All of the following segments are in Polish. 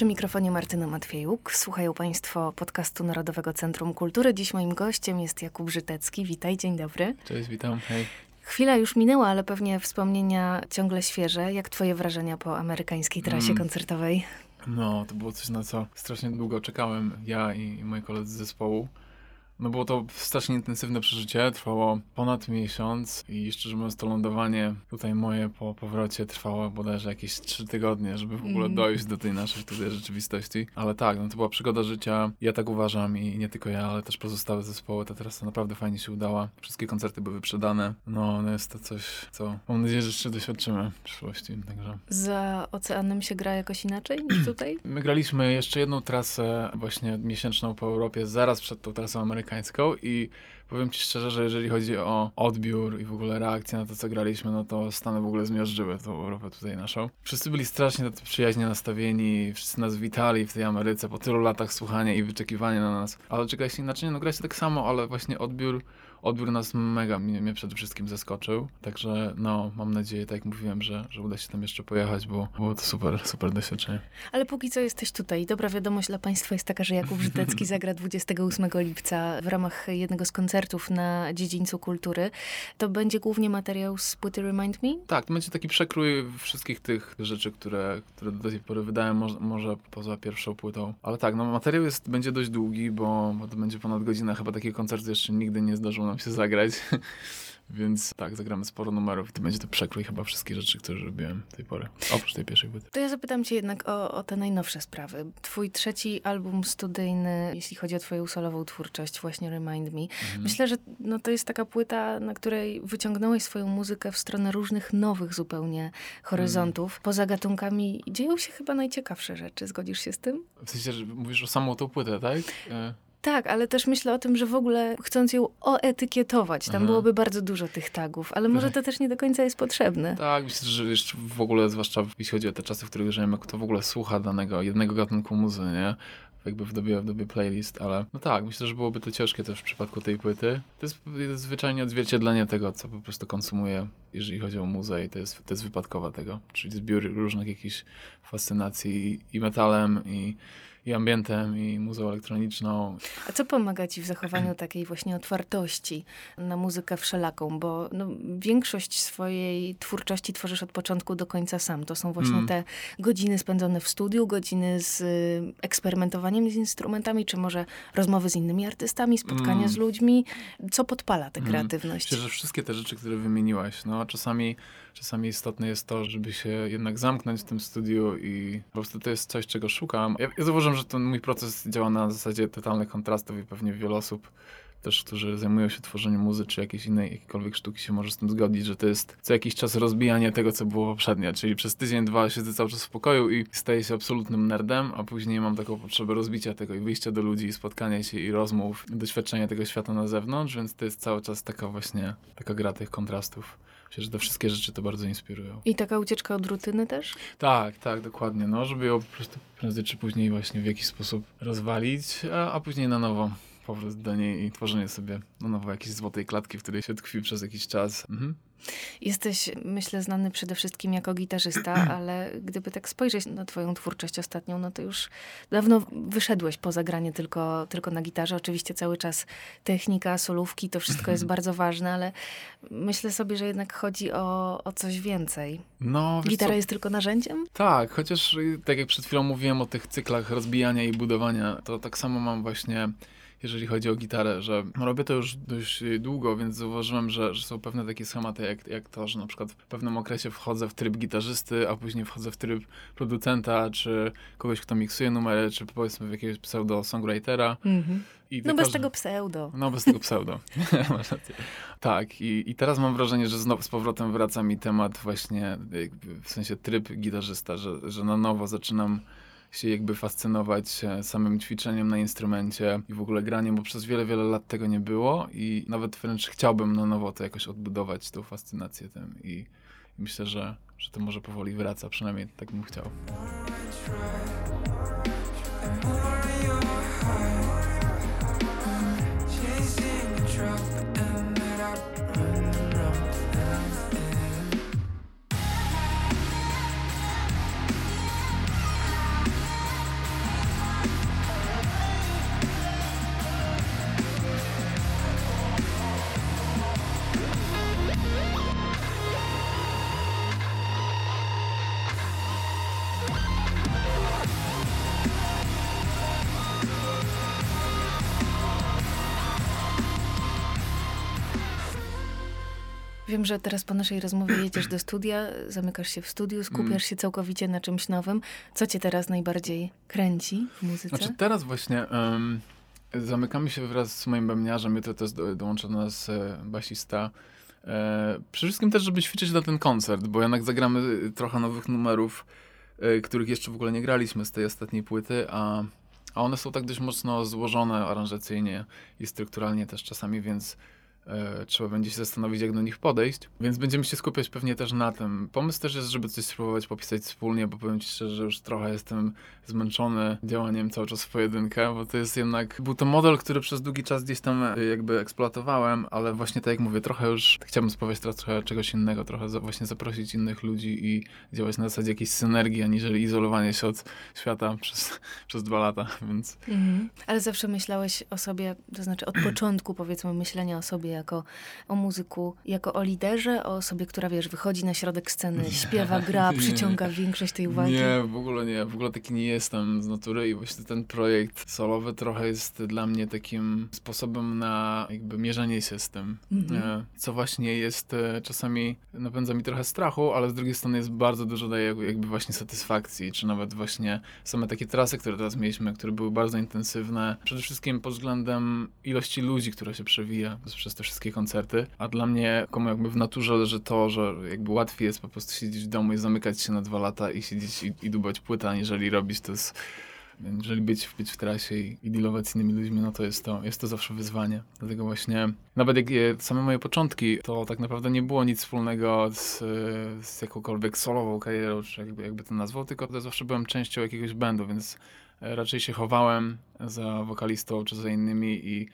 Przy mikrofonie Martyna Matwiejuk. Słuchają Państwo podcastu Narodowego Centrum Kultury. Dziś moim gościem jest Jakub Żytecki. Witaj, dzień dobry. Cześć, witam, hej. Chwila już minęła, ale pewnie wspomnienia ciągle świeże. Jak twoje wrażenia po amerykańskiej trasie mm. koncertowej? No, to było coś, na co strasznie długo czekałem, ja i moi koledzy z zespołu. No było to strasznie intensywne przeżycie, trwało ponad miesiąc i szczerze mówiąc to lądowanie tutaj moje po powrocie trwało bodajże jakieś trzy tygodnie, żeby w ogóle mm. dojść do tej naszej tutaj rzeczywistości. Ale tak, no to była przygoda życia, ja tak uważam i nie tylko ja, ale też pozostałe zespoły. Ta trasa naprawdę fajnie się udała. Wszystkie koncerty były wyprzedane. No, no jest to coś, co mam nadzieję, że jeszcze doświadczymy w przyszłości. Także. Za oceanem się gra jakoś inaczej niż tutaj? My graliśmy jeszcze jedną trasę właśnie miesięczną po Europie, zaraz przed tą trasą amerykańską amerykańską i powiem ci szczerze, że jeżeli chodzi o odbiór i w ogóle reakcję na to, co graliśmy, no to Stany w ogóle zmiażdżyły tą Europę tutaj naszą. Wszyscy byli strasznie przyjaźnie nastawieni, wszyscy nas witali w tej Ameryce po tylu latach słuchania i wyczekiwania na nas. Ale czekaliście inaczej, no graliście tak samo, ale właśnie odbiór odbiór nas mega mnie, mnie, przede wszystkim zaskoczył. Także no, mam nadzieję, tak jak mówiłem, że, że uda się tam jeszcze pojechać, bo było to super, super doświadczenie. Ale póki co jesteś tutaj. Dobra wiadomość dla Państwa jest taka, że Jakub Żytecki zagra 28 lipca w ramach jednego z koncertów na dziedzińcu kultury. To będzie głównie materiał z płyty Remind Me? Tak, to będzie taki przekrój wszystkich tych rzeczy, które, które do tej pory wydałem, może, może poza pierwszą płytą. Ale tak, no materiał jest, będzie dość długi, bo, bo to będzie ponad godzinę. Chyba takie koncerty jeszcze nigdy nie zdarzyło nam się zagrać. Więc tak, zagramy sporo numerów i to będzie to przekrój chyba wszystkich rzeczy, które robiłem do tej pory. Oprócz tej pierwszej płyty. To ja zapytam cię jednak o, o te najnowsze sprawy. Twój trzeci album studyjny, jeśli chodzi o twoją solową twórczość, właśnie Remind Me. Mhm. Myślę, że no, to jest taka płyta, na której wyciągnąłeś swoją muzykę w stronę różnych nowych zupełnie horyzontów. Mhm. Poza gatunkami dzieją się chyba najciekawsze rzeczy. Zgodzisz się z tym? W sensie, że mówisz o samą tą płytę, tak? E tak, ale też myślę o tym, że w ogóle chcąc ją oetykietować, tam Aha. byłoby bardzo dużo tych tagów, ale może to też nie do końca jest potrzebne. Tak, myślę, że w ogóle, zwłaszcza jeśli chodzi o te czasy, w których żyjemy, kto w ogóle słucha danego, jednego gatunku muzy, nie? jakby w dobie, w dobie playlist, ale no tak, myślę, że byłoby to ciężkie też w przypadku tej płyty. To jest, jest zwyczajnie odzwierciedlenie tego, co po prostu konsumuję, jeżeli chodzi o muzę i to jest, to jest wypadkowa tego, czyli zbiór różnych jakichś fascynacji i metalem i i ambientem, i muzeum elektroniczną. A co pomaga ci w zachowaniu takiej właśnie otwartości na muzykę wszelaką? Bo no, większość swojej twórczości tworzysz od początku do końca sam. To są właśnie mm. te godziny spędzone w studiu, godziny z y, eksperymentowaniem z instrumentami, czy może rozmowy z innymi artystami, spotkania mm. z ludźmi. Co podpala tę mm. kreatywność? Myślę, że wszystkie te rzeczy, które wymieniłaś. No, czasami, czasami istotne jest to, żeby się jednak zamknąć w tym studiu i po prostu to jest coś, czego szukam. Ja, ja zauważyłem, że ten mój proces działa na zasadzie totalnych kontrastów i pewnie wiele osób też, którzy zajmują się tworzeniem muzyki czy jakiejś innej, jakiejkolwiek sztuki się może z tym zgodzić, że to jest co jakiś czas rozbijanie tego, co było poprzednio, czyli przez tydzień, dwa siedzę cały czas w pokoju i staję się absolutnym nerdem, a później mam taką potrzebę rozbicia tego i wyjścia do ludzi, spotkania się i rozmów, doświadczenia tego świata na zewnątrz, więc to jest cały czas taka właśnie, taka gra tych kontrastów. Myślę, że te wszystkie rzeczy to bardzo inspirują. I taka ucieczka od rutyny też? Tak, tak, dokładnie. No, żeby ją po prostu prędzej czy później właśnie w jakiś sposób rozwalić, a, a później na nowo powrót do niej i tworzenie sobie na nowo jakiejś złotej klatki, w której się tkwi przez jakiś czas. Mhm. Jesteś, myślę, znany przede wszystkim jako gitarzysta, ale gdyby tak spojrzeć na twoją twórczość ostatnią, no to już dawno wyszedłeś poza granie tylko, tylko na gitarze. Oczywiście cały czas technika, solówki, to wszystko jest bardzo ważne, ale myślę sobie, że jednak chodzi o, o coś więcej. No, Gitara co? jest tylko narzędziem? Tak, chociaż tak jak przed chwilą mówiłem o tych cyklach rozbijania i budowania, to tak samo mam właśnie jeżeli chodzi o gitarę, że robię to już dość długo, więc zauważyłem, że, że są pewne takie schematy, jak, jak to, że na przykład w pewnym okresie wchodzę w tryb gitarzysty, a później wchodzę w tryb producenta, czy kogoś, kto miksuje numery, czy powiedzmy w jakiegoś pseudo-songwritera. Mhm. I no bez tego pseudo. No bez tego pseudo. tak, i, i teraz mam wrażenie, że znowu z powrotem wraca mi temat właśnie, w sensie tryb gitarzysta, że, że na nowo zaczynam się jakby fascynować e, samym ćwiczeniem na instrumencie i w ogóle graniem, bo przez wiele, wiele lat tego nie było i nawet wręcz chciałbym na nowo to jakoś odbudować, tą fascynację tym i, myślę, że, że to może powoli wraca, przynajmniej tak bym chciał. Wiem, że teraz po naszej rozmowie jedziesz do studia, zamykasz się w studiu, skupiasz mm. się całkowicie na czymś nowym. Co cię teraz najbardziej kręci w muzyce? Znaczy teraz właśnie um, zamykamy się wraz z moim bębniarzem, jutro też do, dołącza do nas e, basista. E, przede wszystkim też, żeby ćwiczyć na ten koncert, bo jednak zagramy trochę nowych numerów, e, których jeszcze w ogóle nie graliśmy z tej ostatniej płyty, a, a one są tak dość mocno złożone aranżacyjnie i strukturalnie też czasami, więc e, trzeba będzie się zastanowić, jak do nich podejść. Więc będziemy się skupiać pewnie też na tym. Pomysł też jest, żeby coś spróbować popisać wspólnie, bo powiem ci szczerze, że już trochę jestem zmęczony działaniem cały czas w pojedynkę, bo to jest jednak, był to model, który przez długi czas gdzieś tam e, jakby eksploatowałem, ale właśnie tak jak mówię, trochę już chciałbym spróbować teraz trochę czegoś innego, trochę właśnie zaprosić innych ludzi i działać na zasadzie jakiejś synergii, aniżeli izolowanie się od świata przez, przez dwa lata, więc... Mhm. Ale zawsze myślałeś o sobie, to znaczy od początku powiedzmy myślenia o sobie jako o muzyku, jako o liderze, o osobie, która wiesz, wychodzi na środek sceny, nie, śpiewa, gra, przyciąga większość tej uwagi? Nie, w ogóle nie, w ogóle taki nie jestem z natury i właśnie ten projekt solowy trochę jest dla mnie takim sposobem na jakby mierzenie się z tym, mhm. co właśnie jest e, czasami napędza mi trochę strachu, ale z drugiej strony jest bardzo dużo daje jakby właśnie satysfakcji, czy nawet właśnie same takie trasy, które teraz mieliśmy, które były bardzo intensywne, przede wszystkim pod względem ilości ludzi, która się przewija przez te wszystkie koncerty, a dla mnie komu jakby w naturze leży to, że jakby łatwiej jest po prostu siedzieć w domu i zamykać się na dwa lata i siedzieć i, i dubać płyta, aniżeli robić to z jeżeli być, być w trasie i, i dealować z innymi ludźmi, no to jest to, jest to zawsze wyzwanie. Dlatego właśnie, nawet jak je, same moje początki, to tak naprawdę nie było nic wspólnego z, z jakąkolwiek solową karierą, czy jakby, jakby to nazwał, tylko to zawsze byłem częścią jakiegoś bandu, więc raczej się chowałem za wokalistą czy za innymi i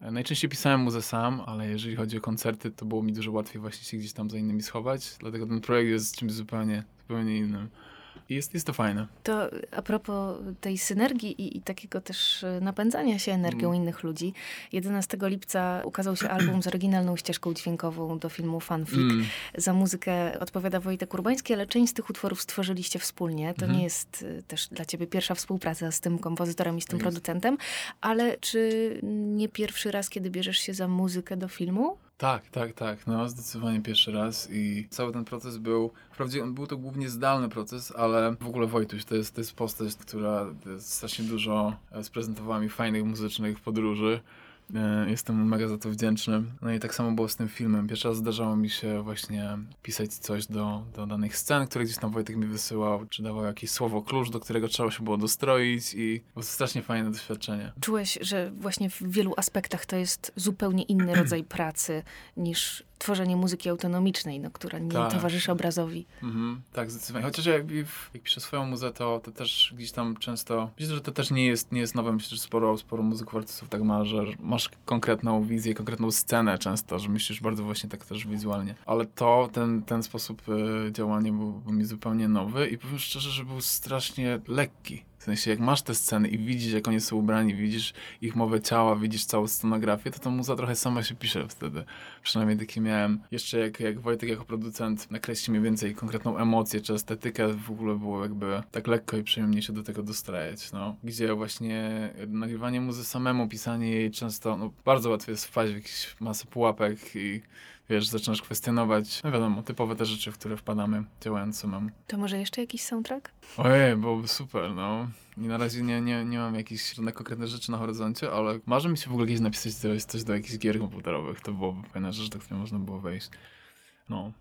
Najczęściej pisałem muzę sam, ale jeżeli chodzi o koncerty, to było mi dużo łatwiej właśnie się gdzieś tam za innymi schować, dlatego ten projekt jest czymś zupełnie, zupełnie innym. Jest, jest to fajne. To a propos tej synergii i, i takiego też e, napędzania się energią mm. innych ludzi. 11 lipca ukazał się album z oryginalną ścieżką dźwiękową do filmu Fanfic. Mm. Za muzykę odpowiada Wojtek Urbański, ale część z tych utworów stworzyliście wspólnie. To mm. nie jest e, też dla ciebie pierwsza współpraca z tym kompozytorem i z tym jest. producentem, ale czy nie pierwszy raz, kiedy bierzesz się za muzykę do filmu? Tak, tak, tak. No, zdecydowanie pierwszy raz i cały ten proces był, wprawdzie on był to głównie zdalny proces, ale w ogóle Wojtuś to jest, to jest postać, która strasznie dużo e, sprezentowała mi fajnych muzycznych podróży. E, jestem mega za to wdzięczny. No i tak samo było z tym filmem. Pierwszy raz zdarzało mi się właśnie pisać coś do, do danych scen, które gdzieś tam Wojtek mi wysyłał, czy dawał jakieś słowo klucz, do którego trzeba się było dostroić i było to strasznie fajne doświadczenie. Czułeś, że właśnie w wielu aspektach to jest zupełnie inny rodzaj pracy niż tworzenie muzyki autonomicznej, no, która nie tak. towarzyszy obrazowi. Mhm, tak, zdecydowanie. Chociaż jak, jak piszę swoją muzę, to, to też gdzieś tam często, myślę, że to też nie jest, nie jest nowe. Myślę, że sporo, sporo muzyków, artystów tak ma, że masz konkretną wizję, konkretną scenę często, że myślisz bardzo właśnie tak też wizualnie. Ale to, ten, ten sposób y, działania był, był mi zupełnie nowy i powiem szczerze, że był strasznie lekki W sensie, jak masz te sceny i widzisz, jak oni są ubrani, widzisz ich mowę ciała, widzisz całą scenografię, to ta muza trochę sama się pisze wtedy. Przynajmniej taki miałem. Jeszcze jak, jak Wojtek jako producent nakreśli mniej więcej konkretną emocję czy estetykę, w ogóle było jakby tak lekko i przyjemnie się do tego dostrajać, no. Gdzie właśnie nagrywanie muzy samemu, pisanie jej często, no bardzo łatwo jest wpaść w jakieś masę pułapek i wiesz, zaczynasz kwestionować, no wiadomo, typowe te rzeczy, w które wpadamy działając samemu. To może jeszcze jakiś soundtrack? Ojej, byłoby super, no. I na razie nie, nie, nie mam jakichś żadnych konkretnych rzeczy na horyzoncie, ale marzy mi się w ogóle kiedyś napisać coś, coś do jakichś gier komputerowych. To byłoby fajna rzecz, do której można było wejść. No.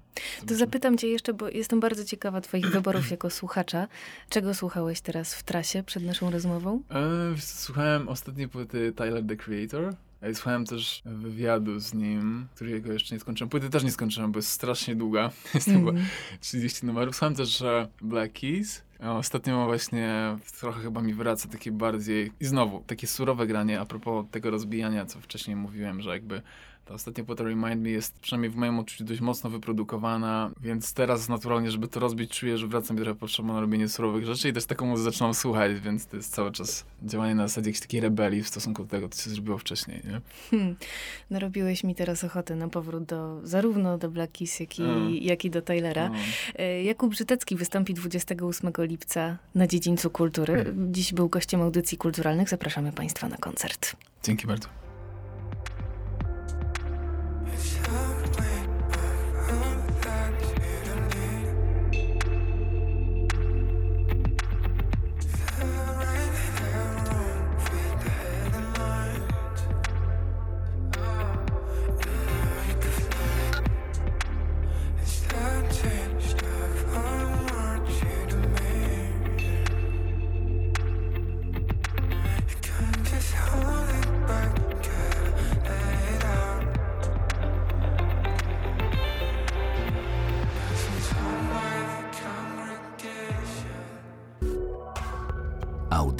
To zapytam cię jeszcze, bo jestem bardzo ciekawa twoich wyborów jako słuchacza. Czego słuchałeś teraz w trasie przed naszą rozmową? E, słuchałem ostatniej płyty Tyler, the Creator. Słuchałem też wywiadu z nim, którego jeszcze nie skończyłem. Płyty też nie skończyłem, bo jest strasznie długa. Jest mm. chyba 30 numerów. Słuchałem też Black Keys. Ostatnio właśnie trochę chyba mi wraca takie bardziej... I znowu, takie surowe granie a propos tego rozbijania, co wcześniej mówiłem, że jakby ta ostatnia płyta Remind Me jest przynajmniej w moim odczuciu dość mocno wyprodukowana, więc teraz naturalnie, żeby to rozbić, czuję, że wracam mi trochę potrzeba na robienie surowych rzeczy i też taką muzykę zaczynam słuchać, więc to jest cały czas działanie na zasadzie jakiejś takiej rebelii w stosunku do tego, co się zrobiło wcześniej, nie? Hmm. Narobiłeś mi teraz ochotę na powrót do, zarówno do Black Keys, jak i, mm. jak i do Taylora. Mm. Jakub Żytecki wystąpi 28 lipca na Dziedzińcu Kultury. Mm. Dziś był gościem audycji kulturalnych. Zapraszamy Państwa na koncert. Dzięki bardzo.